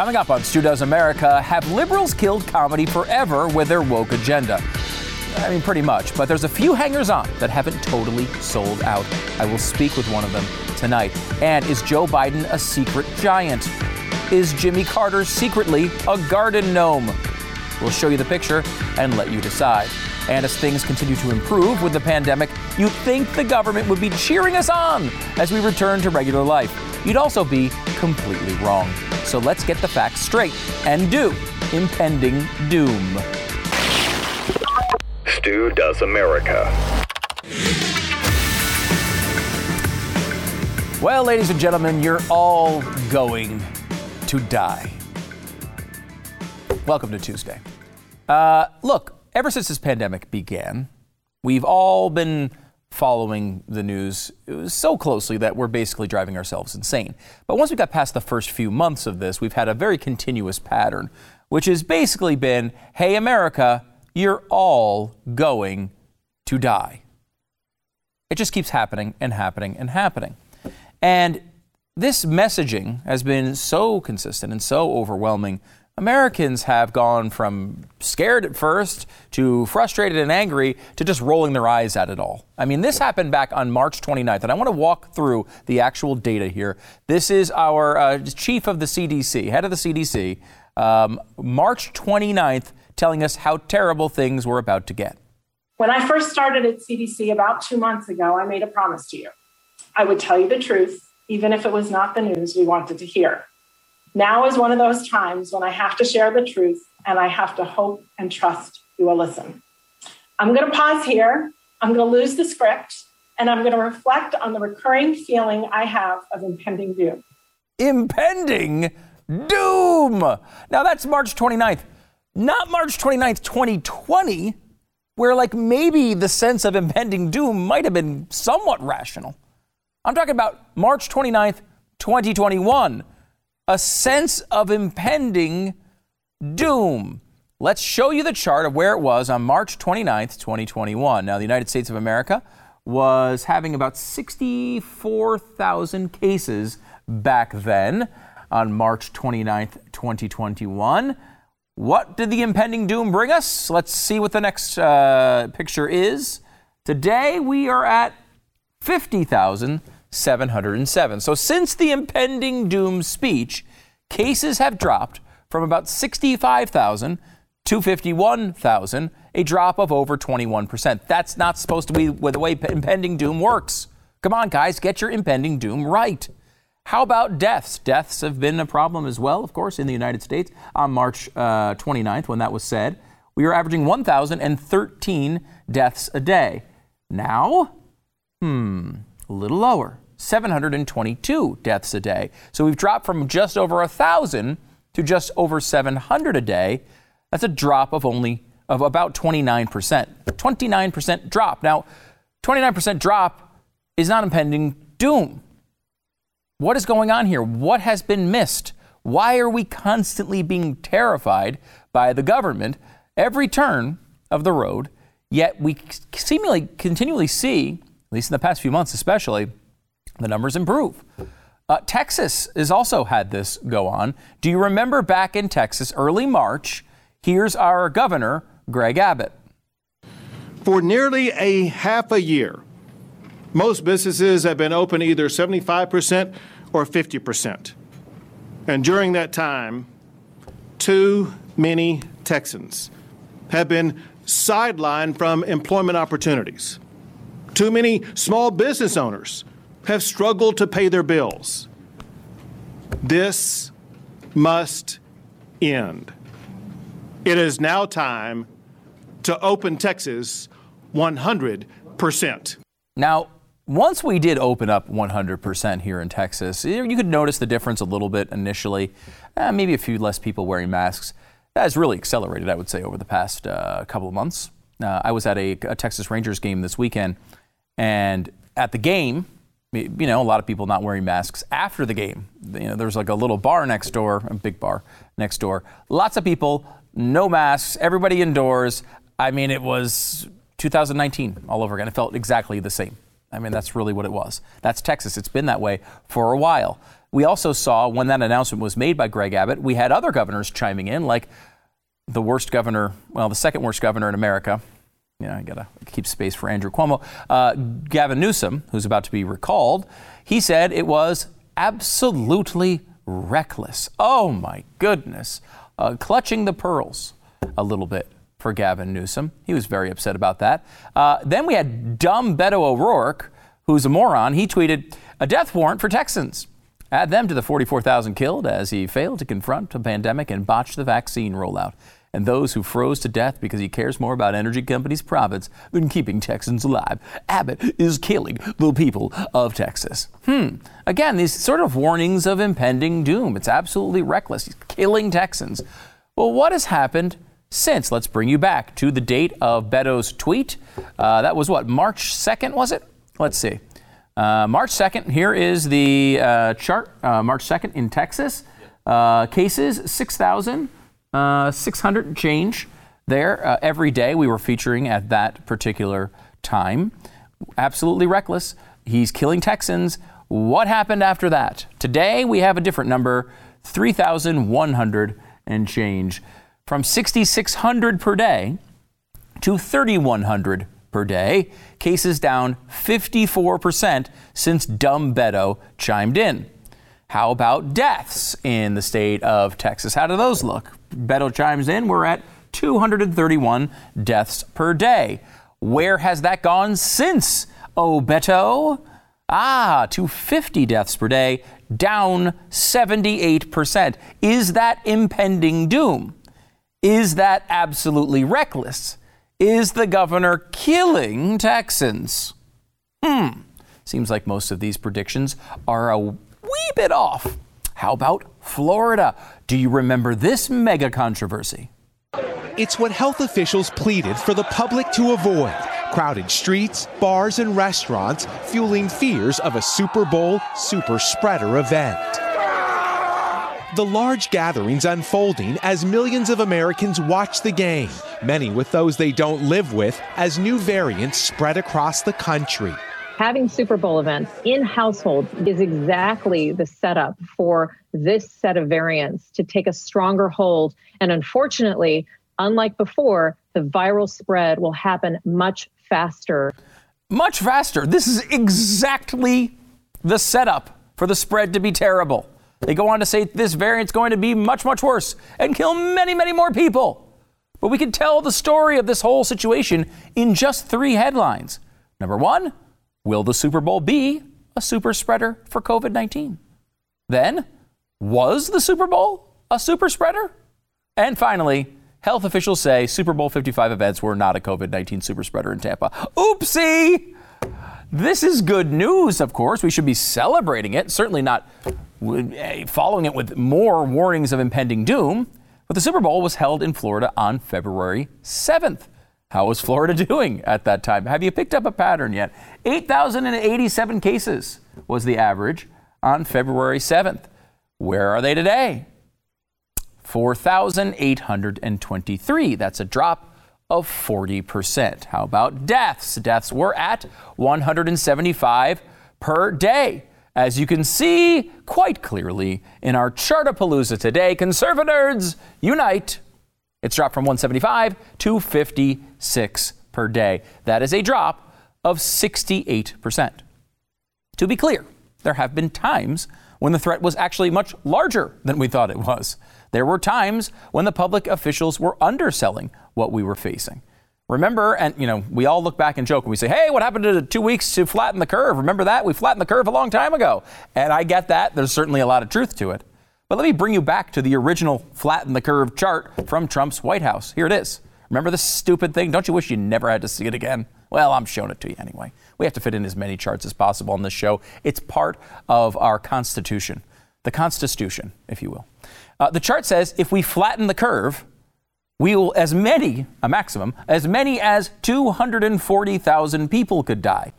Coming up on Stu Does America, have liberals killed comedy forever with their woke agenda? I mean, pretty much, but there's a few hangers on that haven't totally sold out. I will speak with one of them tonight. And is Joe Biden a secret giant? Is Jimmy Carter secretly a garden gnome? We'll show you the picture and let you decide. And as things continue to improve with the pandemic, you'd think the government would be cheering us on as we return to regular life. You'd also be completely wrong. So let's get the facts straight and do impending doom. Stu Does America. Well, ladies and gentlemen, you're all going to die. Welcome to Tuesday. Uh, look, ever since this pandemic began, we've all been following the news so closely that we're basically driving ourselves insane. But once we got past the first few months of this, we've had a very continuous pattern, which has basically been hey, America, you're all going to die. It just keeps happening and happening and happening. And this messaging has been so consistent and so overwhelming Americans have gone from scared at first to frustrated and angry to just rolling their eyes at it all. I mean, this happened back on March 29th, and I want to walk through the actual data here. This is our uh, chief of the CDC, head of the CDC, um, March 29th, telling us how terrible things were about to get. When I first started at CDC about two months ago, I made a promise to you. I would tell you the truth, even if it was not the news we wanted to hear. Now is one of those times when I have to share the truth and I have to hope and trust you will listen. I'm going to pause here. I'm going to lose the script and I'm going to reflect on the recurring feeling I have of impending doom. Impending doom. Now that's March 29th, not March 29th, 2020, where like maybe the sense of impending doom might have been somewhat rational. I'm talking about March 29th, 2021 a sense of impending doom. Let's show you the chart of where it was on March 29th, 2021. Now, the United States of America was having about 64,000 cases back then on March 29th, 2021. What did the impending doom bring us? Let's see what the next uh, picture is. Today we are at 50,000. 707. So since the impending doom speech, cases have dropped from about 65,000 to 51,000, a drop of over 21%. That's not supposed to be the way impending doom works. Come on, guys, get your impending doom right. How about deaths? Deaths have been a problem as well, of course, in the United States. On March uh, 29th, when that was said, we were averaging 1,013 deaths a day. Now, hmm, a little lower 722 deaths a day. So we've dropped from just over 1,000 to just over 700 a day. That's a drop of only of about 29%. 29% drop. Now, 29% drop is not impending doom. What is going on here? What has been missed? Why are we constantly being terrified by the government every turn of the road? Yet we seemingly continually see at least in the past few months especially, the numbers improve. Uh, Texas has also had this go on. Do you remember back in Texas, early March? Here's our governor, Greg Abbott. For nearly a half a year, most businesses have been open either 75% or 50%. And during that time, too many Texans have been sidelined from employment opportunities. Too many small business owners have struggled to pay their bills. This must end. It is now time to open Texas 100%. Now, once we did open up 100% here in Texas, you could notice the difference a little bit initially. Uh, maybe a few less people wearing masks. That has really accelerated, I would say, over the past uh, couple of months. Uh, I was at a, a Texas Rangers game this weekend and at the game, you know, a lot of people not wearing masks after the game. You know, there's like a little bar next door, a big bar next door. Lots of people, no masks, everybody indoors. I mean, it was 2019 all over again. It felt exactly the same. I mean, that's really what it was. That's Texas. It's been that way for a while. We also saw when that announcement was made by Greg Abbott, we had other governors chiming in, like the worst governor, well, the second worst governor in America. Yeah, I gotta keep space for Andrew Cuomo. Uh, Gavin Newsom, who's about to be recalled, he said it was absolutely reckless. Oh my goodness. Uh, clutching the pearls a little bit for Gavin Newsom. He was very upset about that. Uh, then we had dumb Beto O'Rourke, who's a moron. He tweeted a death warrant for Texans. Add them to the 44,000 killed as he failed to confront a pandemic and botched the vaccine rollout. And those who froze to death because he cares more about energy companies' profits than keeping Texans alive. Abbott is killing the people of Texas. Hmm. Again, these sort of warnings of impending doom. It's absolutely reckless. He's killing Texans. Well, what has happened since? Let's bring you back to the date of Beto's tweet. Uh, that was what, March 2nd, was it? Let's see. Uh, March 2nd, here is the uh, chart. Uh, March 2nd in Texas. Uh, cases 6,600 change there uh, every day. We were featuring at that particular time. Absolutely reckless. He's killing Texans. What happened after that? Today we have a different number 3,100 and change. From 6,600 per day to 3,100 per day. Cases down 54% since Dumb Beto chimed in. How about deaths in the state of Texas? How do those look? Beto chimes in, we're at 231 deaths per day. Where has that gone since? Oh, Beto? Ah, to 50 deaths per day, down 78%. Is that impending doom? Is that absolutely reckless? Is the governor killing Texans? Hmm. Seems like most of these predictions are a wee bit off. How about Florida? Do you remember this mega controversy? It's what health officials pleaded for the public to avoid crowded streets, bars, and restaurants, fueling fears of a Super Bowl super spreader event. The large gatherings unfolding as millions of Americans watch the game, many with those they don't live with, as new variants spread across the country. Having Super Bowl events in households is exactly the setup for this set of variants to take a stronger hold. And unfortunately, unlike before, the viral spread will happen much faster. Much faster. This is exactly the setup for the spread to be terrible. They go on to say this variant's going to be much, much worse and kill many, many more people. But we can tell the story of this whole situation in just three headlines. Number one, will the Super Bowl be a super spreader for COVID 19? Then, was the Super Bowl a super spreader? And finally, health officials say Super Bowl 55 events were not a COVID 19 super spreader in Tampa. Oopsie! This is good news, of course. We should be celebrating it, certainly not following it with more warnings of impending doom. But the Super Bowl was held in Florida on February 7th. How was Florida doing at that time? Have you picked up a pattern yet? 8,087 cases was the average on February 7th. Where are they today? 4,823. That's a drop of 40%. How about deaths? Deaths were at 175 per day. As you can see quite clearly in our Chartapalooza today, conservatives unite. It's dropped from 175 to 56 per day. That is a drop of 68%. To be clear, there have been times when the threat was actually much larger than we thought it was. There were times when the public officials were underselling what we were facing. Remember, and you know, we all look back and joke and we say, hey, what happened to two weeks to flatten the curve? Remember that? We flattened the curve a long time ago. And I get that. There's certainly a lot of truth to it. But let me bring you back to the original flatten the curve chart from Trump's White House. Here it is. Remember this stupid thing? Don't you wish you never had to see it again? Well, I'm showing it to you anyway. We have to fit in as many charts as possible on this show. It's part of our Constitution, the Constitution, if you will. Uh, the chart says if we flatten the curve, we will, as many, a maximum, as many as 240,000 people could die.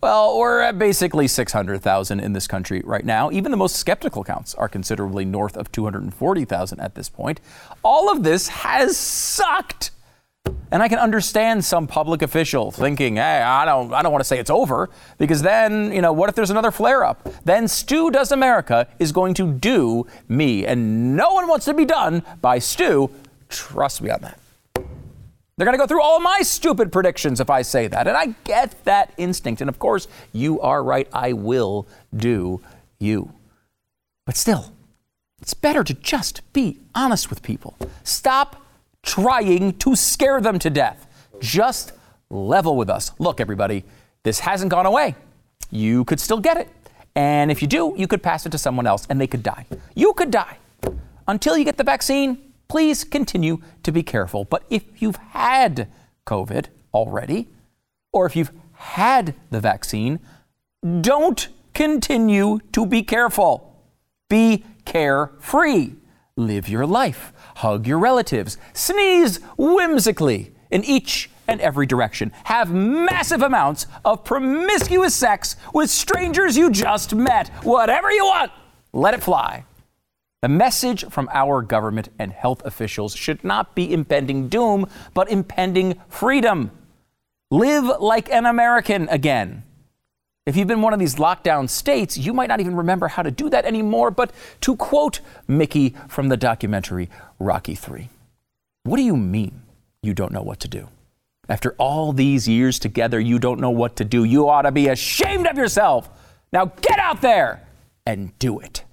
Well, we're at basically 600,000 in this country right now. Even the most skeptical counts are considerably north of 240,000 at this point. All of this has sucked. And I can understand some public official thinking, hey, I don't, I don't want to say it's over because then, you know, what if there's another flare up? Then Stu Does America is going to do me. And no one wants to be done by Stu. Trust me on that. They're going to go through all my stupid predictions if I say that. And I get that instinct. And of course, you are right. I will do you. But still, it's better to just be honest with people. Stop trying to scare them to death. Just level with us. Look, everybody, this hasn't gone away. You could still get it. And if you do, you could pass it to someone else and they could die. You could die. Until you get the vaccine, please continue to be careful. But if you've had COVID already, or if you've had the vaccine, don't continue to be careful. Be carefree. Live your life. Hug your relatives. Sneeze whimsically in each and every direction. Have massive amounts of promiscuous sex with strangers you just met. Whatever you want, let it fly. The message from our government and health officials should not be impending doom, but impending freedom. Live like an American again. If you've been one of these lockdown states, you might not even remember how to do that anymore. But to quote Mickey from the documentary Rocky 3, what do you mean you don't know what to do? After all these years together, you don't know what to do. You ought to be ashamed of yourself. Now get out there and do it.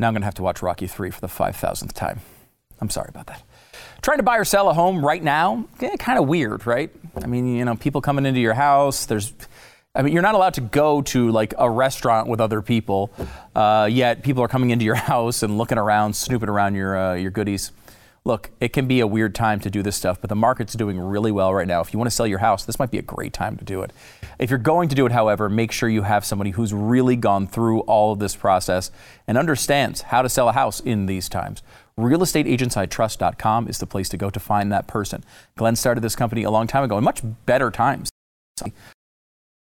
Now I'm going to have to watch Rocky 3 for the 5,000th time. I'm sorry about that. Trying to buy or sell a home right now, kind of weird, right? I mean, you know, people coming into your house, there's I mean, you're not allowed to go to like a restaurant with other people, uh, yet people are coming into your house and looking around, snooping around your uh, your goodies. Look, it can be a weird time to do this stuff, but the market's doing really well right now. If you want to sell your house, this might be a great time to do it. If you're going to do it, however, make sure you have somebody who's really gone through all of this process and understands how to sell a house in these times. RealestateAgentsITrust.com is the place to go to find that person. Glenn started this company a long time ago in much better times.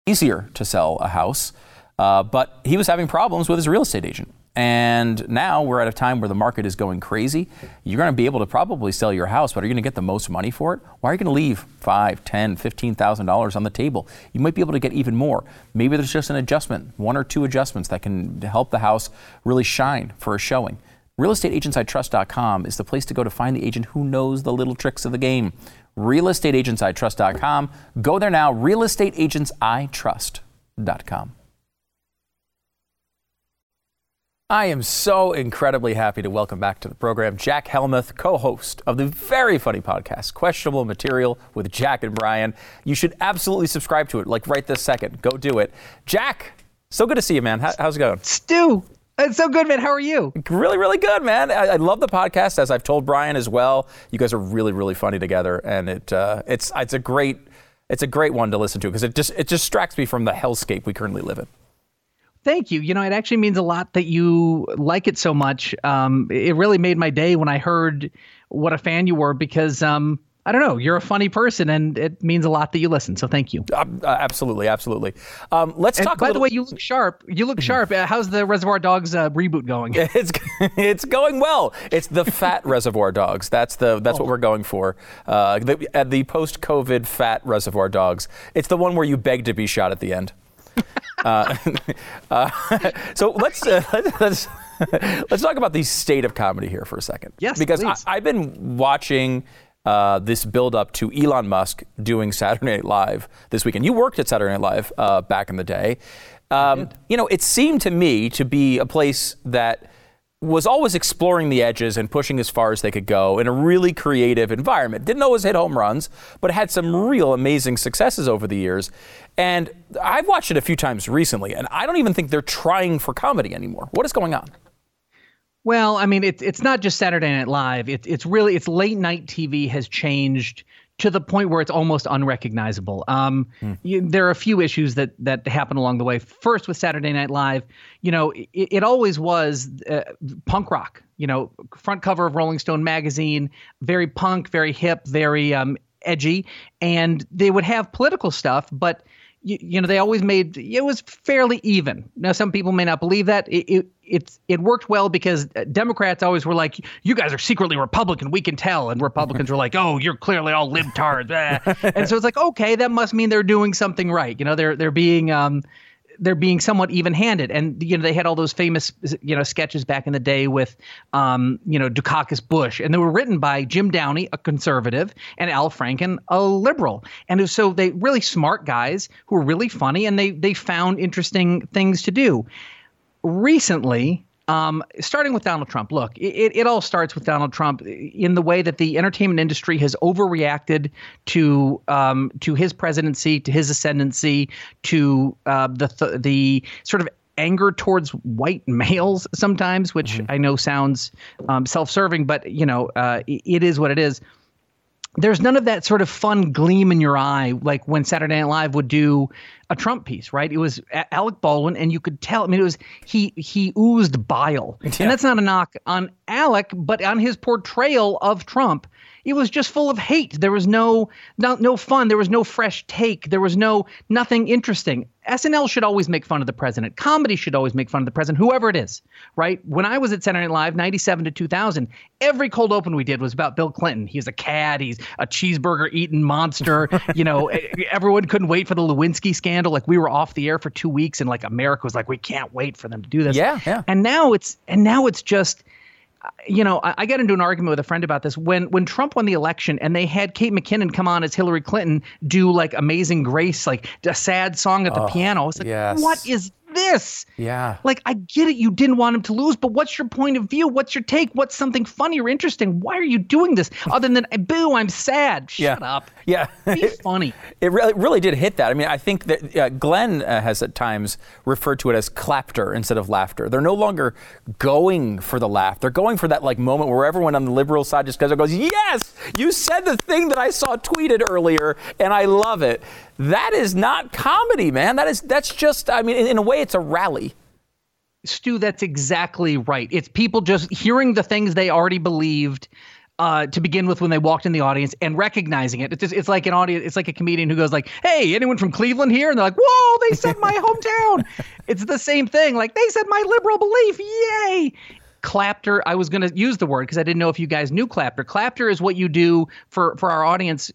Easier to sell a house, uh, but he was having problems with his real estate agent. And now we're at a time where the market is going crazy. You're going to be able to probably sell your house, but are you going to get the most money for it? Why are you going to leave five, ten, fifteen thousand dollars on the table? You might be able to get even more. Maybe there's just an adjustment, one or two adjustments that can help the house really shine for a showing. RealestateAgentsITrust.com is the place to go to find the agent who knows the little tricks of the game. RealestateAgentsITrust.com. Go there now. RealestateAgentsITrust.com. I am so incredibly happy to welcome back to the program Jack Helmuth, co host of the very funny podcast, Questionable Material with Jack and Brian. You should absolutely subscribe to it, like right this second. Go do it. Jack, so good to see you, man. How, how's it going? Stu, it's so good, man. How are you? Really, really good, man. I, I love the podcast, as I've told Brian as well. You guys are really, really funny together, and it uh, it's it's a great it's a great one to listen to because it just it distracts me from the hellscape we currently live in. Thank you. You know, it actually means a lot that you like it so much. Um, it really made my day when I heard what a fan you were because um, I don't know, you're a funny person, and it means a lot that you listen. So thank you. Uh, absolutely, absolutely. Um, let's And talk. a by the way, you look sharp. You look sharp. Uh, how's the Reservoir Dogs uh, reboot going? It's it's going well. It's the fat Reservoir Dogs. That's the that's what we're going for. Uh, the, the post COVID fat Reservoir Dogs. It's the one where you beg to be shot at the end. Uh, uh, so let's uh, let's let's talk about the state of comedy here for a second. Yes, because please. I, I've been watching. Uh, this build up to Elon Musk doing Saturday Night Live this weekend. You worked at Saturday Night Live uh, back in the day. Um, you know, it seemed to me to be a place that was always exploring the edges and pushing as far as they could go in a really creative environment. Didn't always hit home runs, but had some real amazing successes over the years. And I've watched it a few times recently, and I don't even think they're trying for comedy anymore. What is going on? Well, I mean, it's it's not just Saturday Night Live. It's it's really it's late night TV has changed to the point where it's almost unrecognizable. Um, you, there are a few issues that that happen along the way. First, with Saturday Night Live, you know, it, it always was uh, punk rock. You know, front cover of Rolling Stone magazine, very punk, very hip, very um, edgy, and they would have political stuff, but you, you know they always made it was fairly even. Now some people may not believe that it, it it's it worked well because Democrats always were like, "You guys are secretly Republican, we can tell," and Republicans were like, "Oh, you're clearly all libtards," eh. and so it's like, okay, that must mean they're doing something right. You know, they're they're being um, they're being somewhat even-handed. And you know they had all those famous you know sketches back in the day with um, you know Dukakis Bush. And they were written by Jim Downey a conservative and Al Franken a liberal. And so they really smart guys who were really funny and they they found interesting things to do recently um, starting with Donald Trump, look, it, it all starts with Donald Trump in the way that the entertainment industry has overreacted to um, to his presidency, to his ascendancy, to uh, the th- the sort of anger towards white males sometimes, which mm-hmm. I know sounds um, self-serving, but you know uh, it is what it is there's none of that sort of fun gleam in your eye like when Saturday Night Live would do a Trump piece, right? It was Alec Baldwin, and you could tell. I mean, it was he he oozed bile, yeah. and that's not a knock on Alec, but on his portrayal of Trump it was just full of hate. There was no, no no fun. There was no fresh take. There was no nothing interesting. SNL should always make fun of the president. Comedy should always make fun of the president, whoever it is, right? When I was at Saturday Night Live, 97 to 2000, every cold open we did was about Bill Clinton. He's a cad. He's a cheeseburger eating monster. you know, everyone couldn't wait for the Lewinsky scandal. Like we were off the air for two weeks, and like America was like, we can't wait for them to do this. Yeah, yeah. And now it's and now it's just you know, I, I got into an argument with a friend about this when when Trump won the election and they had Kate McKinnon come on as Hillary Clinton do like Amazing Grace, like a sad song at the oh, piano. I was like, yes. what is this? Yeah. Like, I get it. You didn't want him to lose, but what's your point of view? What's your take? What's something funny or interesting? Why are you doing this? Other than, boo, I'm sad. Shut yeah. up. Yeah. Be funny. It really, really did hit that. I mean, I think that uh, Glenn uh, has at times referred to it as clapter instead of laughter. They're no longer going for the laugh. They're going for that like moment where everyone on the liberal side just goes, goes yes, you said the thing that I saw tweeted earlier, and I love it. That is not comedy, man. That is that's just I mean in, in a way it's a rally. Stu, that's exactly right. It's people just hearing the things they already believed uh, to begin with when they walked in the audience and recognizing it. It's, just, it's like an audience. It's like a comedian who goes like, "Hey, anyone from Cleveland here?" And they're like, "Whoa, they said my hometown." it's the same thing. Like they said my liberal belief. Yay! Clapter. I was going to use the word because I didn't know if you guys knew clapter. Clapter is what you do for for our audience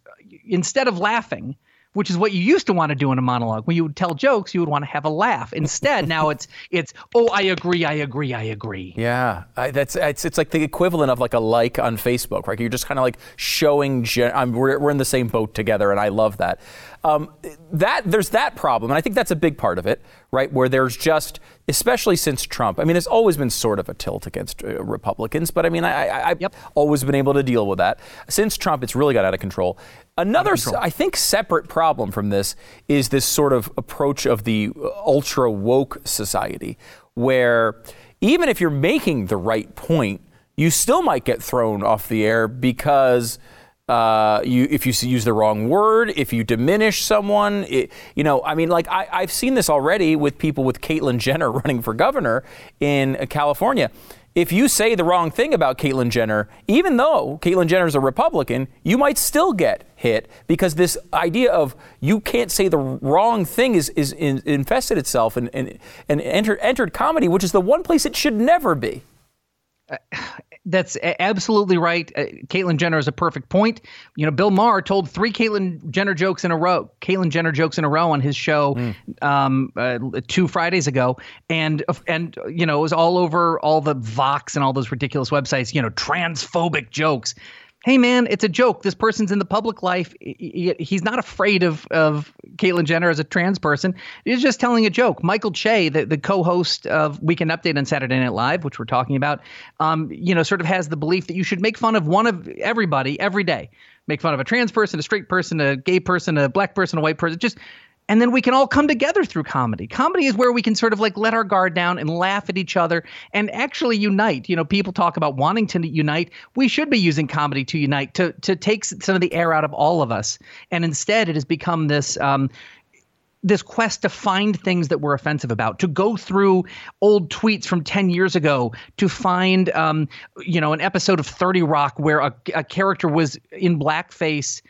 instead of laughing which is what you used to want to do in a monologue. When you would tell jokes, you would want to have a laugh. Instead, now it's it's oh, I agree, I agree, I agree. Yeah, I, that's it's, it's like the equivalent of like a like on Facebook, right? You're just kind of like showing. Gen- we're we're in the same boat together, and I love that. Um, that there's that problem, and I think that's a big part of it, right? Where there's just, especially since Trump. I mean, it's always been sort of a tilt against uh, Republicans, but I mean, I, have yep. always been able to deal with that. Since Trump, it's really got out of control. Another, I think, separate problem from this is this sort of approach of the ultra woke society, where even if you're making the right point, you still might get thrown off the air because uh, you if you use the wrong word, if you diminish someone, it, you know, I mean, like I, I've seen this already with people with Caitlyn Jenner running for governor in California if you say the wrong thing about Caitlyn Jenner, even though Caitlyn Jenner is a Republican, you might still get hit because this idea of you can't say the wrong thing is, is, is infested itself and, and, and entered, entered comedy, which is the one place it should never be. Uh, that's absolutely right. Uh, Caitlyn Jenner is a perfect point. You know, Bill Maher told three Caitlyn Jenner jokes in a row, Caitlyn Jenner jokes in a row on his show mm. um, uh, two Fridays ago, and and you know it was all over all the Vox and all those ridiculous websites. You know, transphobic jokes hey man, it's a joke. This person's in the public life. He's not afraid of of Caitlyn Jenner as a trans person. He's just telling a joke. Michael Che, the, the co-host of Weekend Update on Saturday Night Live, which we're talking about, um, you know, sort of has the belief that you should make fun of one of everybody every day. Make fun of a trans person, a straight person, a gay person, a black person, a white person. Just and then we can all come together through comedy. Comedy is where we can sort of like let our guard down and laugh at each other and actually unite. You know, people talk about wanting to unite. We should be using comedy to unite, to to take some of the air out of all of us. And instead, it has become this. Um, this quest to find things that we're offensive about, to go through old tweets from 10 years ago, to find, um, you know, an episode of 30 Rock where a, a character was in blackface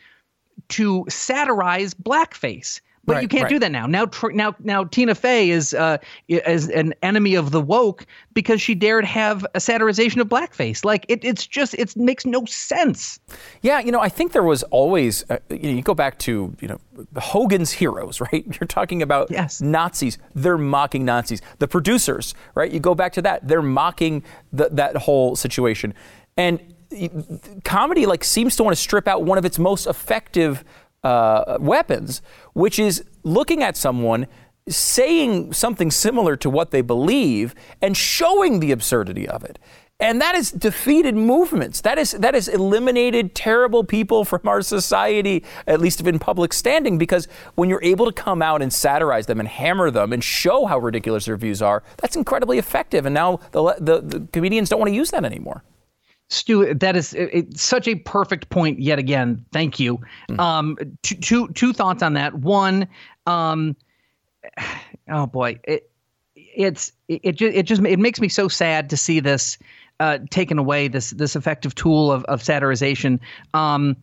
to satirize blackface But Right, you can't right. do that now. Now, tr- now, now, Tina Fey is uh, is an enemy of the woke because she dared have a satirization of blackface. Like it, it's just it makes no sense. Yeah, you know, I think there was always, uh, you, know, you go back to, you know, Hogan's Heroes, right? You're talking about Yes. Nazis. They're mocking Nazis. The producers, right? You go back to that. They're mocking the, that whole situation. And comedy, like, seems to want to strip out one of its most effective uh, weapons, which is looking at someone saying something similar to what they believe and showing the absurdity of it. And that has defeated movements. That is that has eliminated terrible people from our society, at least in public standing, because when you're able to come out and satirize them and hammer them and show how ridiculous their views are, that's incredibly effective. And now the the, the comedians don't want to use that anymore. Stu, that is it, such a perfect point yet again. Thank you. Um, two, two, two thoughts on that. One, um, oh boy, it, it's it, it just it just it makes me so sad to see this uh, taken away. This this effective tool of of satirization. Um,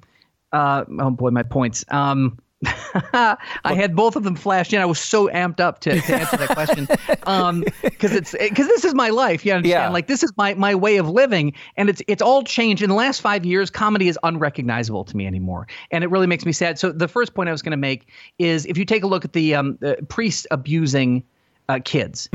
uh, oh boy, my points. Um, I had both of them flashed in. I was so amped up to, to answer that question because it's because this is my life. You understand? Yeah. Like this is my my way of living, and it's it's all changed in the last five years. Comedy is unrecognizable to me anymore, and it really makes me sad. So the first point I was going to make is if you take a look at the um, the priests abusing uh, kids.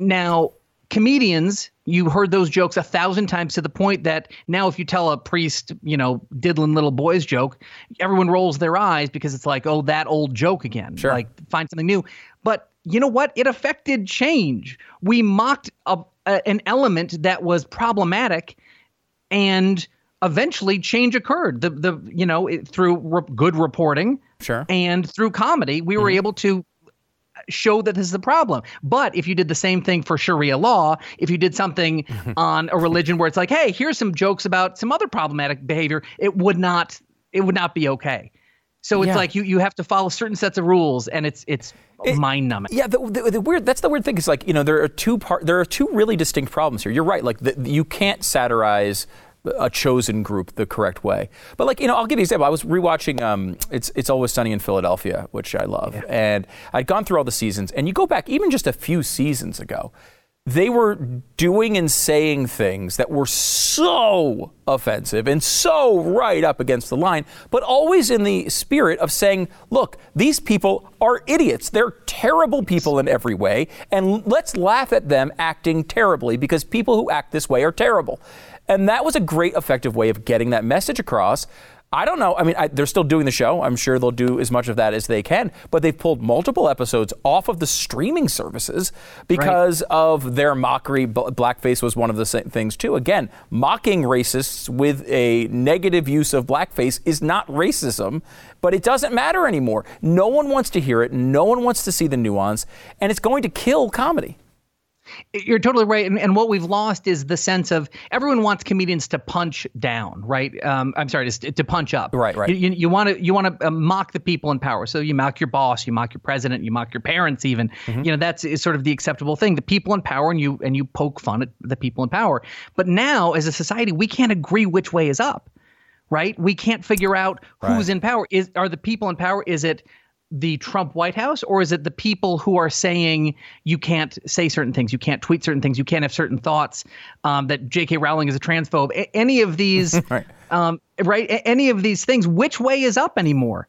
Now, comedians, you heard those jokes a thousand times to the point that now if you tell a priest, you know, diddling little boys joke, everyone rolls their eyes because it's like, oh, that old joke again. Sure. Like, find something new. But you know what? It affected change. We mocked a, a, an element that was problematic and eventually change occurred. The, the you know, it, through re- good reporting Sure. and through comedy, we were mm-hmm. able to show that this is the problem. But if you did the same thing for Sharia law, if you did something on a religion where it's like, hey, here's some jokes about some other problematic behavior, it would not it would not be okay. So it's Yeah. like you you have to follow certain sets of rules, and it's it's mind numbing. Yeah, the, the, the weird. That's the weird thing. Is like you know there are two part. There are two really distinct problems here. You're right. Like the, you can't satirize a chosen group the correct way. But like you know, I'll give you an example. I was rewatching. Um, it's it's always sunny in Philadelphia, which I love, and I'd gone through all the seasons. And you go back even just a few seasons ago. They were doing and saying things that were so offensive and so right up against the line, but always in the spirit of saying, look, these people are idiots. They're terrible people in every way, and let's laugh at them acting terribly because people who act this way are terrible. And that was a great, effective way of getting that message across. I don't know. I mean, I, they're still doing the show. I'm sure they'll do as much of that as they can. But they've pulled multiple episodes off of the streaming services because of their mockery. Blackface was one of the same things too. Again, mocking racists with a negative use of blackface is not racism, but it doesn't matter anymore. No one wants to hear it. No one wants to see the nuance, and it's going to kill comedy. You're totally right. And, and what we've lost is the sense of everyone wants comedians to punch down, right? Um, I'm sorry, to, to punch up. Right, right. You, want to you want to uh, mock the people in power. So you mock your boss, you mock your president, you mock your parents, even. Mm-hmm. You know that's is sort of the acceptable thing. The people in power, and you and you poke fun at the people in power. But now, as a society, we can't agree which way is up. Right? We can't figure out who's in power. Is are the people in power? Is it the Trump White House, or is it the people who are saying you can't say certain things, you can't tweet certain things, you can't have certain thoughts, um, that J.K. Rowling is a transphobe? A- any of these, Right. um, right? A- any of these things, which way is up anymore?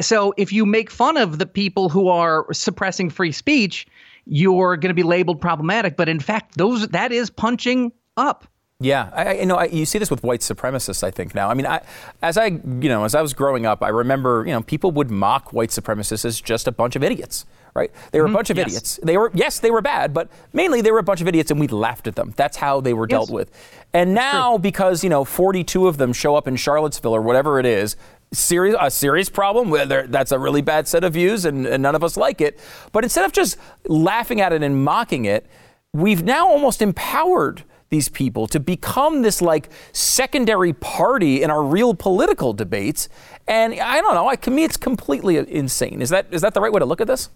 So if you make fun of the people who are suppressing free speech, you're going to be labeled problematic. But in fact, those that is punching up. Yeah, I, I- you know, I, you see this with white supremacists. I think now. I mean, I, as I, you know, as I was growing up, I remember, you know, people would mock white supremacists as just a bunch of idiots, right? They were a mm-hmm. bunch of yes. idiots. They were, yes, they were bad, but mainly they were a bunch of idiots, and we laughed at them. That's how they were dealt with. And now, because you know, 42 of them show up in Charlottesville or whatever it is. Serious, a serious problem. That's a really bad set of views, and, and none of us like it. But instead of just laughing at it and mocking it, we've now almost empowered these people to become this like secondary party in our real political debates. And I don't know. I, to me, it's completely insane. Is that is that the right way to look at this?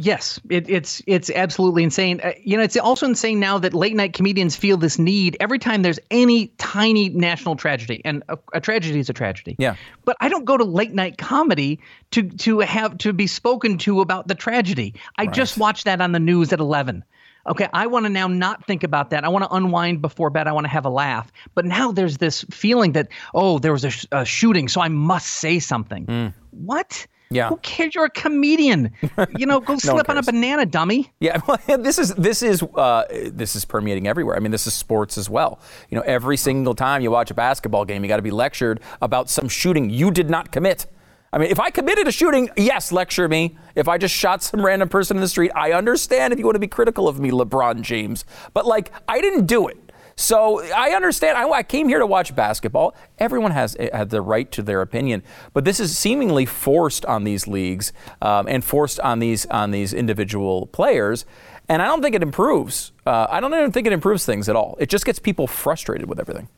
Yes, it, it's it's absolutely insane. Uh, you know, it's also insane now that late night comedians feel this need every time there's any tiny national tragedy, and a, a tragedy is a tragedy. Yeah. But I don't go to late night comedy to to have to be spoken to about the tragedy. I just watch that on the news at eleven. Okay, I want to now not think about that. I want to unwind before bed. I want to have a laugh. But now there's this feeling that oh, there was a, sh- a shooting, so I must say something. What? Yeah. Who cares? You're a comedian. You know, go slip on a banana, dummy. Yeah, well, this is this is uh, this is permeating everywhere. I mean, this is sports as well. You know, every single time you watch a basketball game, you got to be lectured about some shooting you did not commit. I mean, if I committed a shooting, yes, lecture me. If I just shot some random person in the street, I understand if you want to be critical of me, LeBron James. But like, I didn't do it. So I understand. I, I came here to watch basketball. Everyone has had the right to their opinion, but this is seemingly forced on these leagues um, and forced on these on these individual players. And I don't think it improves. Uh, I don't even think it improves things at all. It just gets people frustrated with everything.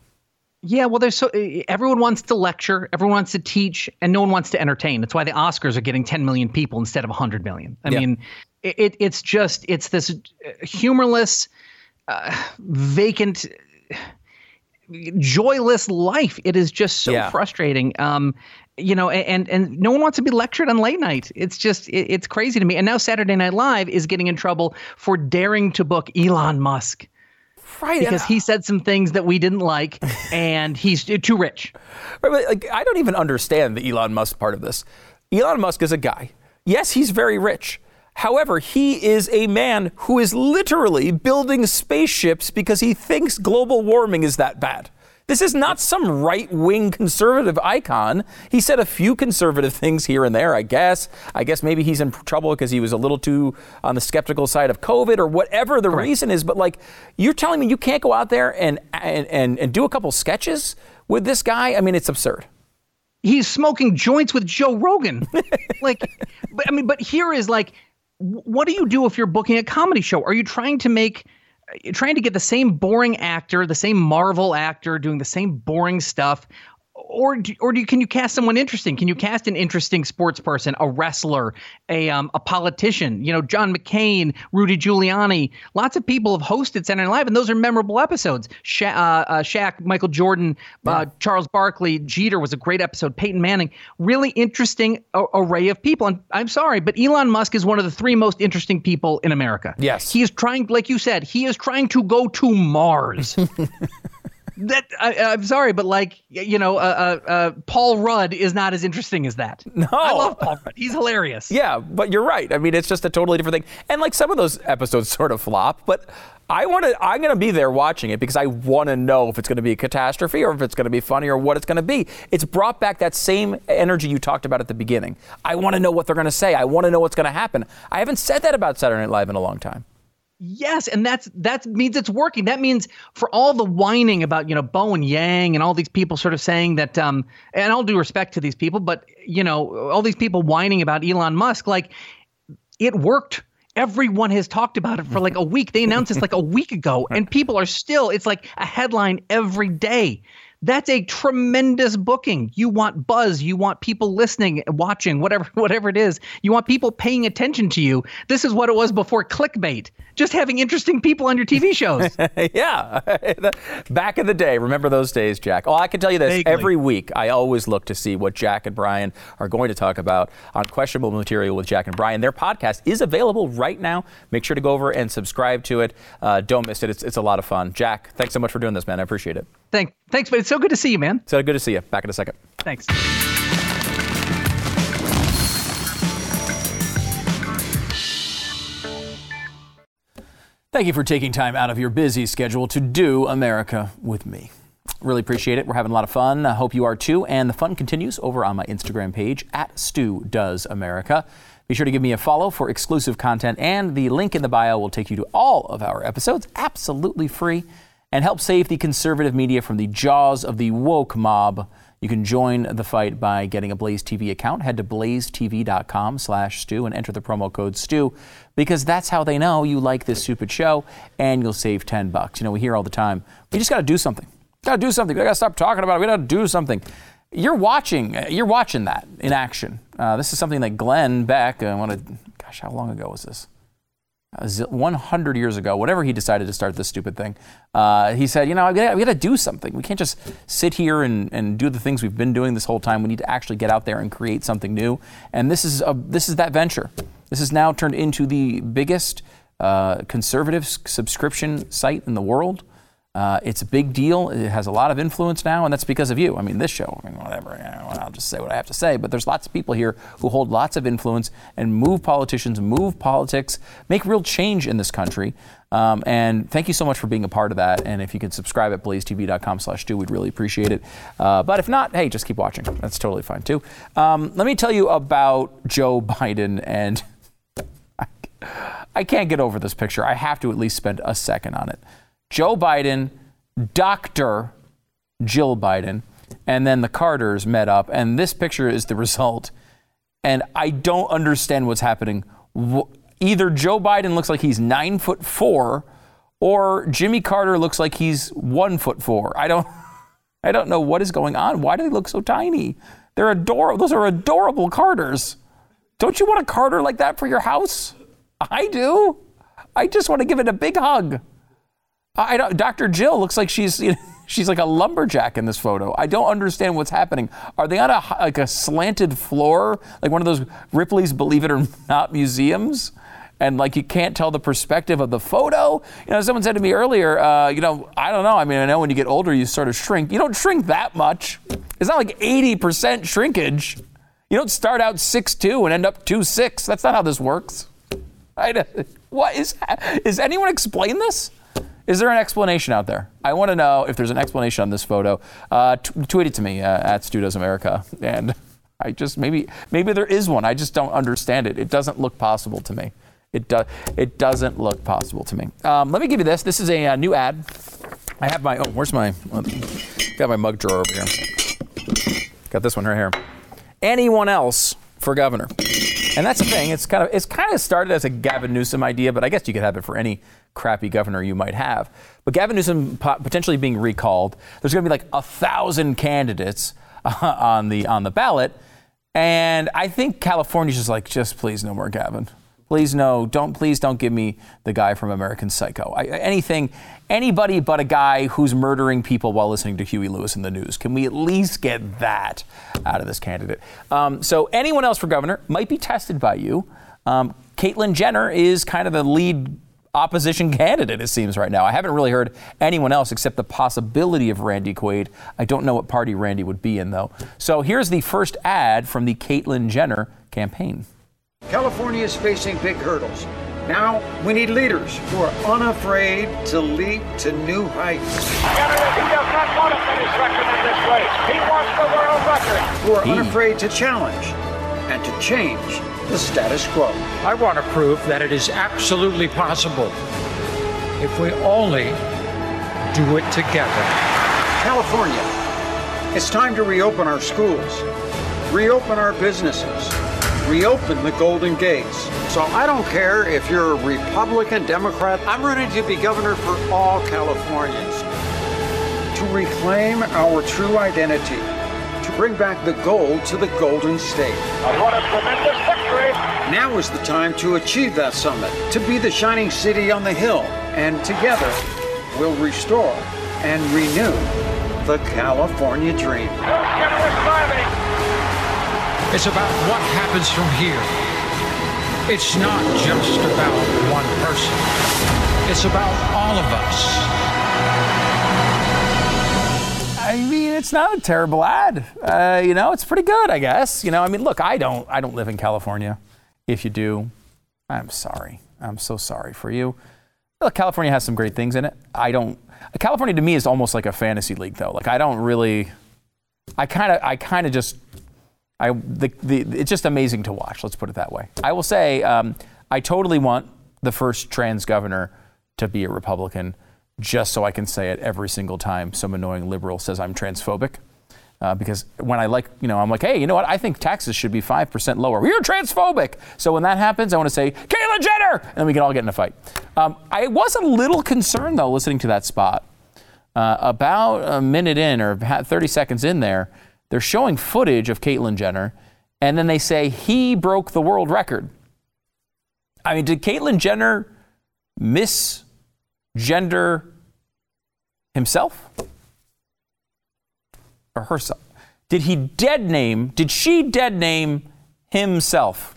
Yeah, well, there's so everyone wants to lecture, everyone wants to teach, and no one wants to entertain. That's why the Oscars are getting 10 million people instead of 100 million. I Yeah. mean, it, it it's just it's this uh, humorless, uh, vacant, joyless life. It is just so Yeah. frustrating. Um, you know, and and no one wants to be lectured on late night. It's just it, it's crazy to me. And now Saturday Night Live is getting in trouble for daring to book Elon Musk Right. because he said some things that we didn't like, and he's uh, too rich. Right, like, I don't even understand the Elon Musk part of this. Elon Musk is a guy. Yes, he's very rich. However, he is a man who is literally building spaceships because he thinks global warming is that bad. This is not some right wing conservative icon. He said a few conservative things here and there, I guess. I guess maybe he's in trouble because he was a little too on the skeptical side of COVID or whatever the reason is. But like, you're telling me you can't go out there and, and, and, and do a couple sketches with this guy? I mean, it's absurd. he's smoking joints with Joe Rogan. like, but I mean, but here is like, what do you do if you're booking a comedy show? Are you trying to make, trying to get the same boring actor, the same Marvel actor doing the same boring stuff? Or, do, or do you, can you cast someone interesting? Can you cast an interesting sports person, a wrestler, a um, a politician? You know, John McCain, Rudy Giuliani. Lots of people have hosted Saturday Night Live, and those are memorable episodes. Sha- uh, uh, Shaq, Michael Jordan, uh, Charles Barkley, Jeter was a great episode. Peyton Manning, really interesting a- array of people. And I'm sorry, but Elon Musk is one of the three most interesting people in America. Yes. he is trying, like you said, he is trying to go to Mars. that I, I'm sorry, but like you know, uh, uh, uh, Paul Rudd is not as interesting as that. No, I love Paul Rudd. He's hilarious. Yeah, but you're right. I mean, it's just a totally different thing. And like some of those episodes sort of flop, but I want to. I'm going to be there watching it because I want to know if it's going to be a catastrophe or if it's going to be funny or what it's going to be. It's brought back that same energy you talked about at the beginning. I want to know what they're going to say. I want to know what's going to happen. I haven't said that about Saturday Night Live in a long time. Yes, and that's that means it's working. That means for all the whining about you know Bowen Yang and all these people sort of saying that, um, and all due respect to these people, but you know all these people whining about Elon Musk, like it worked. Everyone has talked about it for like a week. They announced this like a week ago, and people are still. It's like a headline every day. That's a tremendous booking. You want buzz. You want people listening, watching, whatever, whatever it is. You want people paying attention to you. This is what it was before clickbait. Just having interesting people on your TV shows. yeah, back in the day. Remember those days, Jack? Oh, I can tell you this: Vaguely. every week, I always look to see what Jack and Brian are going to talk about on Questionable Material with Jack and Brian. Their podcast is available right now. Make sure to go over and subscribe to it. Uh, don't miss it. It's, it's a lot of fun. Jack, thanks so much for doing this, man. I appreciate it. Thank, thanks, but it's so good to see you, man. So good to see you. Back in a second. Thanks. Thank you for taking time out of your busy schedule to do America with me. Really appreciate it. We're having a lot of fun. I hope you are too. And the fun continues over on my Instagram page at Stu Does America. Be sure to give me a follow for exclusive content, and the link in the bio will take you to all of our episodes absolutely free and help save the conservative media from the jaws of the woke mob. You can join the fight by getting a Blaze TV account. Head to blazetv.com slash Stu and enter the promo code Stu because that's how they know you like this stupid show and you'll save 10 bucks. You know, we hear all the time, we just got to do something. Got to do something. We got to stop talking about it. We got to do something. You're watching. You're watching that in action. Uh, this is something that Glenn Beck. I want to. gosh, how long ago was this? A zil- 100 years ago, whenever he decided to start this stupid thing, uh, he said, you know, we got to do something. We can't just sit here and, and do the things we've been doing this whole time. We need to actually get out there and create something new. And this is a, this is that venture. This has now turned into the biggest uh, conservative subscription site in the world. Uh, it's a big deal. It has a lot of influence now, and that's because of you. I mean, this show, I mean, whatever. You know, I'll just say what I have to say. But there's lots of people here who hold lots of influence and move politicians, move politics, make real change in this country. Um, and thank you so much for being a part of that. And if you could subscribe at blazetv.com/do, we'd really appreciate it. Uh, but if not, hey, just keep watching. That's totally fine too. Um, let me tell you about Joe Biden and. I can't get over this picture. I have to at least spend a second on it. Joe Biden, Dr. Jill Biden, and then the Carters met up, and this picture is the result. And I don't understand what's happening. Either Joe Biden looks like he's nine foot four, or Jimmy Carter looks like he's one foot four. I don't, I don't know what is going on. Why do they look so tiny? They're adorable. Those are adorable Carters. Don't you want a Carter like that for your house? I do. I just want to give it a big hug. I don't, Dr. Jill looks like she's you know, she's like a lumberjack in this photo. I don't understand what's happening. Are they on a like a slanted floor, like one of those Ripley's Believe It or Not museums? And like you can't tell the perspective of the photo. You know, someone said to me earlier, uh, you know, I don't know. I mean, I know when you get older, you sort of shrink. You don't shrink that much. It's not like 80% shrinkage. You don't start out 6'2 and end up 2'6. That's not how this works. I what is is anyone explain this? Is there an explanation out there? I want to know if there's an explanation on this photo. Uh, t- tweet it to me uh, at Stu America, and I just maybe maybe there is one. I just don't understand it. It doesn't look possible to me. It does. It doesn't look possible to me. Um, let me give you this. This is a uh, new ad. I have my. Oh, where's my? Got my mug drawer over here. Got this one right here. Anyone else for governor? And that's the thing. It's kind of it's kind of started as a Gavin Newsom idea, but I guess you could have it for any crappy governor you might have. But Gavin Newsom potentially being recalled, there's going to be like a thousand candidates on the on the ballot, and I think California's just like, just please no more Gavin. Please no, don't please don't give me the guy from American Psycho. I, anything, anybody but a guy who's murdering people while listening to Huey Lewis and the News. Can we at least get that out of this candidate? Um, so anyone else for governor might be tested by you. Um, Caitlyn Jenner is kind of the lead opposition candidate, it seems right now. I haven't really heard anyone else except the possibility of Randy Quaid. I don't know what party Randy would be in though. So here's the first ad from the Caitlyn Jenner campaign. California is facing big hurdles. Now we need leaders who are unafraid to leap to new heights, He does not want to finish second in this race. He wants the world record. who are unafraid to challenge and to change the status quo. I want to prove that it is absolutely possible if we only do it together. California, it's time to reopen our schools, reopen our businesses, reopen the Golden Gates. So I don't care if you're a Republican, Democrat, I'm ready to be governor for all Californians. To reclaim our true identity, to bring back the gold to the Golden State. What a tremendous victory. Now is the time to achieve that summit, to be the shining city on the hill, and together we'll restore and renew the California dream. It's about what happens from here. It's not just about one person, it's about all of us. I mean, it's not a terrible ad. Uh, you know, it's pretty good, I guess. You know, I mean, look, I don't, I don't live in California. If you do, I'm sorry. I'm so sorry for you. Look, California has some great things in it. I don't. California to me is almost like a fantasy league, though. Like I don't really. I kind of, I kind of just. I the, the it's just amazing to watch. Let's put it that way. I will say, um, I totally want the first trans governor to be a Republican, just so I can say it every single time some annoying liberal says I'm transphobic. Uh, because when I like, you know, I'm like, hey, you know what? I think taxes should be 5% lower. You're transphobic. So when that happens, I want to say, Caitlyn Jenner! And then we can all get in a fight. Um, I was a little concerned, though, listening to that spot. Uh, about a minute in or 30 seconds in there, they're showing footage of Caitlyn Jenner, and then they say he broke the world record. I mean, did Caitlyn Jenner misgender himself or herself? Did he dead name? Did she dead name himself?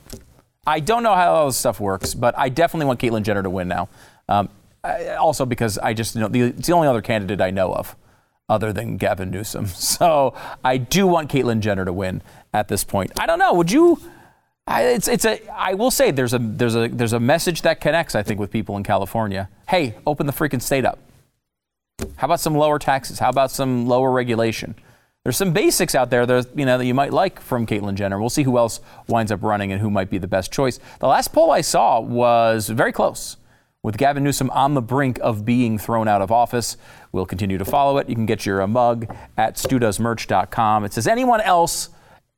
I don't know how all this stuff works, but I definitely want Caitlyn Jenner to win now. Um, also because I just you know it's the only other candidate I know of other than Gavin Newsom. So I do want Caitlyn Jenner to win at this point. I don't know. Would you? I, it's it's a. I will say there's a there's a there's a message that connects. I think with people in California. Hey, open the freaking state up. How about some lower taxes? How about some lower regulation? There's some basics out there that you know that you might like from Caitlyn Jenner. We'll see who else winds up running and who might be the best choice. The last poll I saw was very close, with Gavin Newsom on the brink of being thrown out of office. We'll continue to follow it. You can get your uh, mug at studosmerch.com. It says anyone else,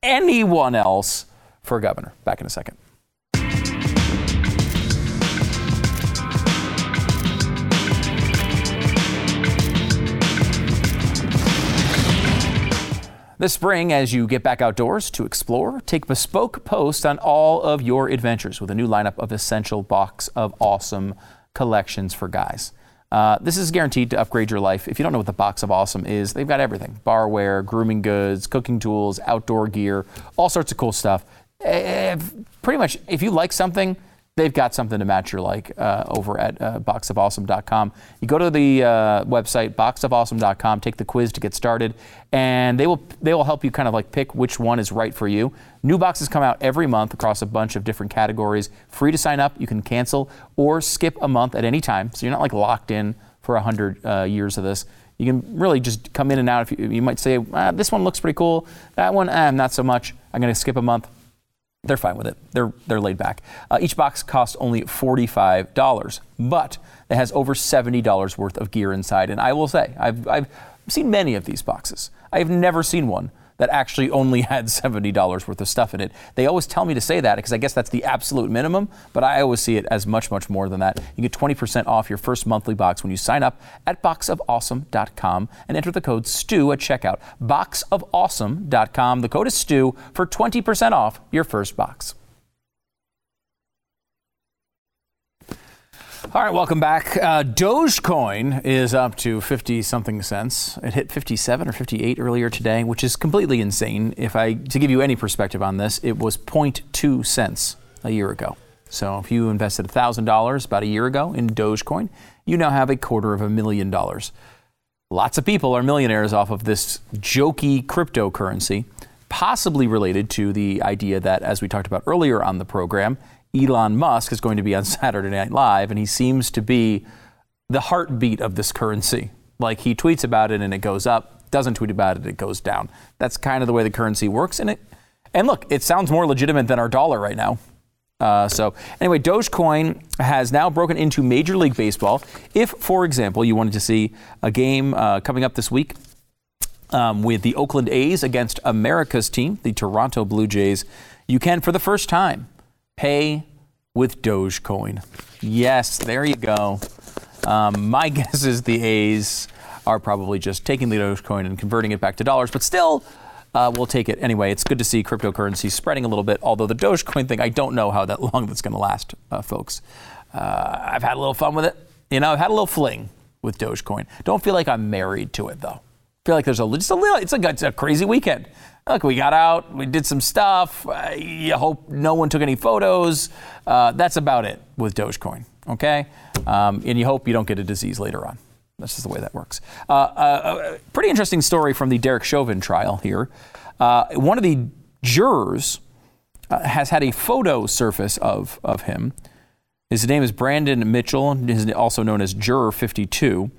anyone else for governor. Back in a second. This spring, as you get back outdoors to explore, take bespoke posts on all of your adventures with a new lineup of essential box of awesome collections for guys. Uh, this is guaranteed to upgrade your life. If you don't know what the box of awesome is, they've got everything barware, grooming goods, cooking tools, outdoor gear, all sorts of cool stuff. Eh, pretty much, if you like something, they've got something to match your like uh, over at uh, boxofawesome.com. You go to the uh, website boxofawesome.com, take the quiz to get started, and they will they will help you kind of like pick which one is right for you. New boxes come out every month across a bunch of different categories. Free to sign up. You can cancel or skip a month at any time, so you're not like locked in for hundred uh, years of this. You can really just come in and out. If you, you might say, ah, this one looks pretty cool. That one, ah, not so much. I'm going to skip a month they're fine with it. They're they're laid back. Uh, each box costs only forty-five dollars, but it has over seventy dollars worth of gear inside. And I will say, I've I've seen many of these boxes. I've never seen one that actually only had seventy dollars worth of stuff in it. They always tell me to say that because I guess that's the absolute minimum, but I always see it as much much more than that. You get twenty percent off your first monthly box when you sign up at boxofawesome.com and enter the code STU at checkout. Boxofawesome.com. The code is STU for twenty percent off your first box. All right, welcome back. Uh, Dogecoin is up to 50 something cents. It hit 57 or 58 earlier today, which is completely insane. If I to give you any perspective on this, it was 0.2 cents a year ago. So if you invested $1,000 about a year ago in Dogecoin, you now have a quarter of a million dollars. Lots of people are millionaires off of this jokey cryptocurrency, possibly related to the idea that, as we talked about earlier on the program, Elon Musk is going to be on Saturday Night Live, and he seems to be the heartbeat of this currency. Like he tweets about it and it goes up, doesn't tweet about it, it goes down. That's kind of the way the currency works. And it, and look, it sounds more legitimate than our dollar right now. Uh, so anyway, Dogecoin has now broken into Major League Baseball. If, for example, you wanted to see a game uh, coming up this week um, with the Oakland A's against America's team, the Toronto Blue Jays, you can, for the first time, pay with Dogecoin. Yes, there you go. Um, my guess is the A's are probably just taking the Dogecoin and converting it back to dollars, but still, uh, we'll take it anyway. It's good to see cryptocurrency spreading a little bit. Although the Dogecoin thing, I don't know how that long that's going to last, uh, folks. Uh, I've had a little fun with it. You know, I've had a little fling with Dogecoin. Don't feel like I'm married to it though. Feel like there's a just a little. It's a, it's a crazy weekend. Look, we got out, we did some stuff. Uh, you hope no one took any photos. Uh, that's about it with Dogecoin, okay? Um, and you hope you don't get a disease later on. That's just the way that works. Uh, uh, a pretty interesting story from the Derek Chauvin trial here. Uh, one of the jurors uh, has had a photo surface of, of him. His name is Brandon Mitchell, is also known as Juror 52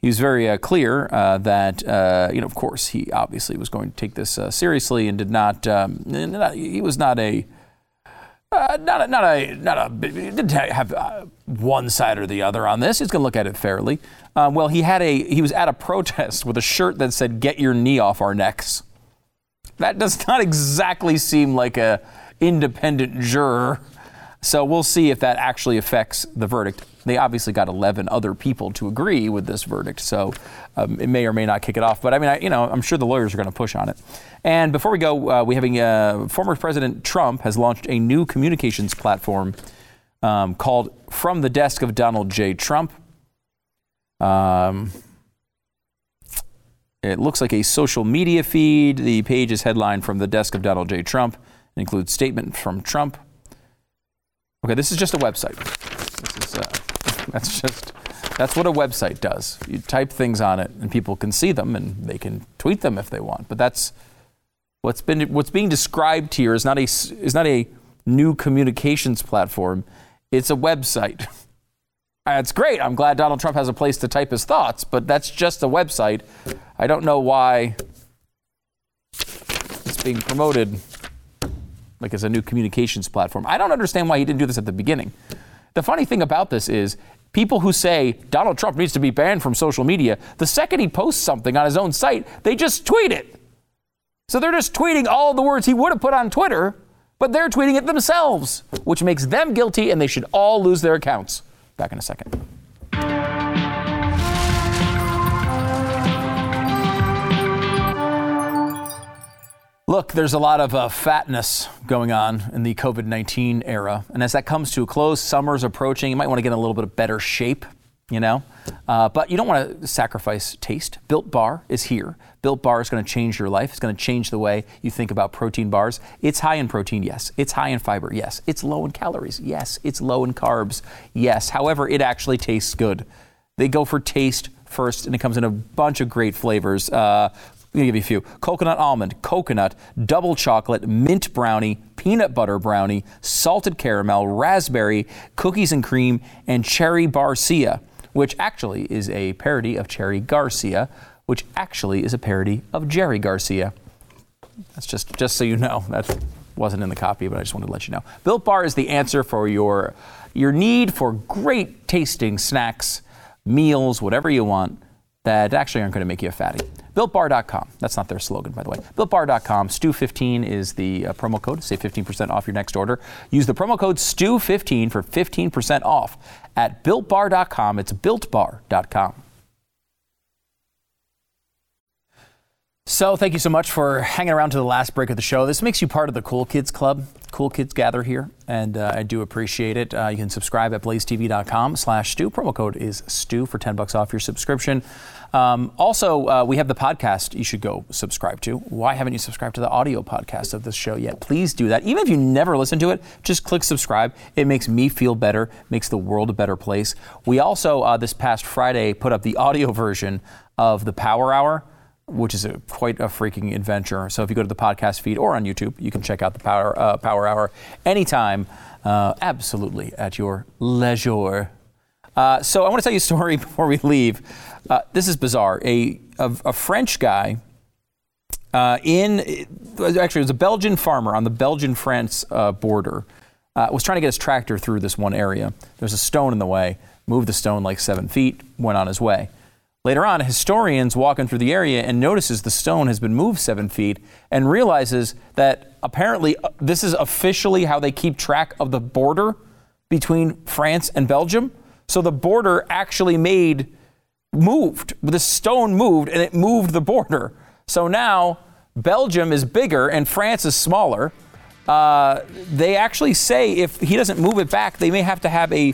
he was very uh, clear uh, that, uh, you know, of course, he obviously was going to take this uh, seriously and did not, um, not, he was not a, uh, not a, not a, not a, didn't have uh, one side or the other on this. He's going to look at it fairly. Well, he had a, he was at a protest with a shirt that said, get your knee off our necks. That does not exactly seem like a independent juror. So we'll see if that actually affects the verdict. They obviously got 11 other people to agree with this verdict, so um, it may or may not kick it off. But I mean, I, you know, I'm sure the lawyers are going to push on it. And before we go, uh, we having uh, former President Trump has launched a new communications platform. um, called From the Desk of Donald J. Trump. Um, it looks like a social media feed. The page is headlined From the Desk of Donald J. Trump. It includes statement from Trump. Okay, this is just a website. That's just that's what a website does. You type things on it, and people can see them, and they can tweet them if they want. But that's what's been what's being described here is not a is not a new communications platform. It's a website. That's great. I'm glad Donald Trump has a place to type his thoughts, but that's just a website. I don't know why it's being promoted like as a new communications platform. I don't understand why he didn't do this at the beginning. The funny thing about this is people who say Donald Trump needs to be banned from social media, the second he posts something on his own site, they just tweet it. So they're just tweeting all the words he would have put on Twitter, but they're tweeting it themselves, which makes them guilty and they should all lose their accounts. Back in a second. Look, there's a lot of uh, fatness going on in the COVID 19 era. And as that comes to a close, summer's approaching, you might want to get in a little bit of better shape, you know? Uh, but you don't want to sacrifice taste. Built Bar is here. Built Bar is going to change your life. It's going to change the way you think about protein bars. It's high in protein, yes. It's high in fiber, yes. It's low in calories, yes. It's low in carbs, yes. However, it actually tastes good. They go for taste first, and it comes in a bunch of great flavors. Uh, I'm gonna give you a few coconut almond, coconut, double chocolate, mint brownie, peanut butter brownie, salted caramel, raspberry, cookies and cream, and cherry barcia, which actually is a parody of Cherry Garcia, which actually is a parody of Jerry Garcia. That's just just so you know. That wasn't in the copy, but I just wanted to let you know. Built Bar is the answer for your your need for great tasting snacks, meals, whatever you want that actually aren't going to make you a fatty. BuiltBar.com. That's not their slogan, by the way. BuiltBar.com. Stu15 is the uh, promo code. Save 15% off your next order. Use the promo code STU15 for 15% off at BuiltBar.com. It's BuiltBar.com. So, thank you so much for hanging around to the last break of the show. This makes you part of the Cool Kids Club. Cool kids gather here, and uh, I do appreciate it. Uh, you can subscribe at blazetv.com slash stu. Promo code is stu for 10 bucks off your subscription. Um, also, uh, we have the podcast you should go subscribe to. Why haven't you subscribed to the audio podcast of this show yet? Please do that. Even if you never listen to it, just click subscribe. It makes me feel better, makes the world a better place. We also, uh, this past Friday, put up the audio version of the Power Hour which is a, quite a freaking adventure. So if you go to the podcast feed or on YouTube, you can check out the Power uh, Power Hour anytime, uh, absolutely at your leisure. Uh, so I want to tell you a story before we leave. Uh, this is bizarre. A a, a French guy uh, in actually it was a Belgian farmer on the Belgian-France uh, border was trying to get his tractor through this one area. There's a stone in the way. Moved the stone like seven feet. Went on his way. Later on, historians walking through the area and notices the stone has been moved seven feet and realizes that apparently uh, this is officially how they keep track of the border between France and Belgium. So the border actually made moved. The stone moved and it moved the border. So now Belgium is bigger and France is smaller. Uh, they actually say if he doesn't move it back, they may have to have a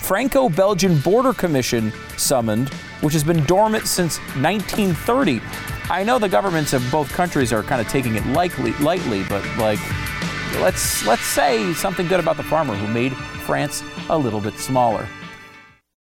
Franco Belgian Border Commission summoned, which has been dormant since 1930. I know the governments of both countries are kind of taking it lightly, lightly, but like, let's let's say something good about the farmer who made France a little bit smaller.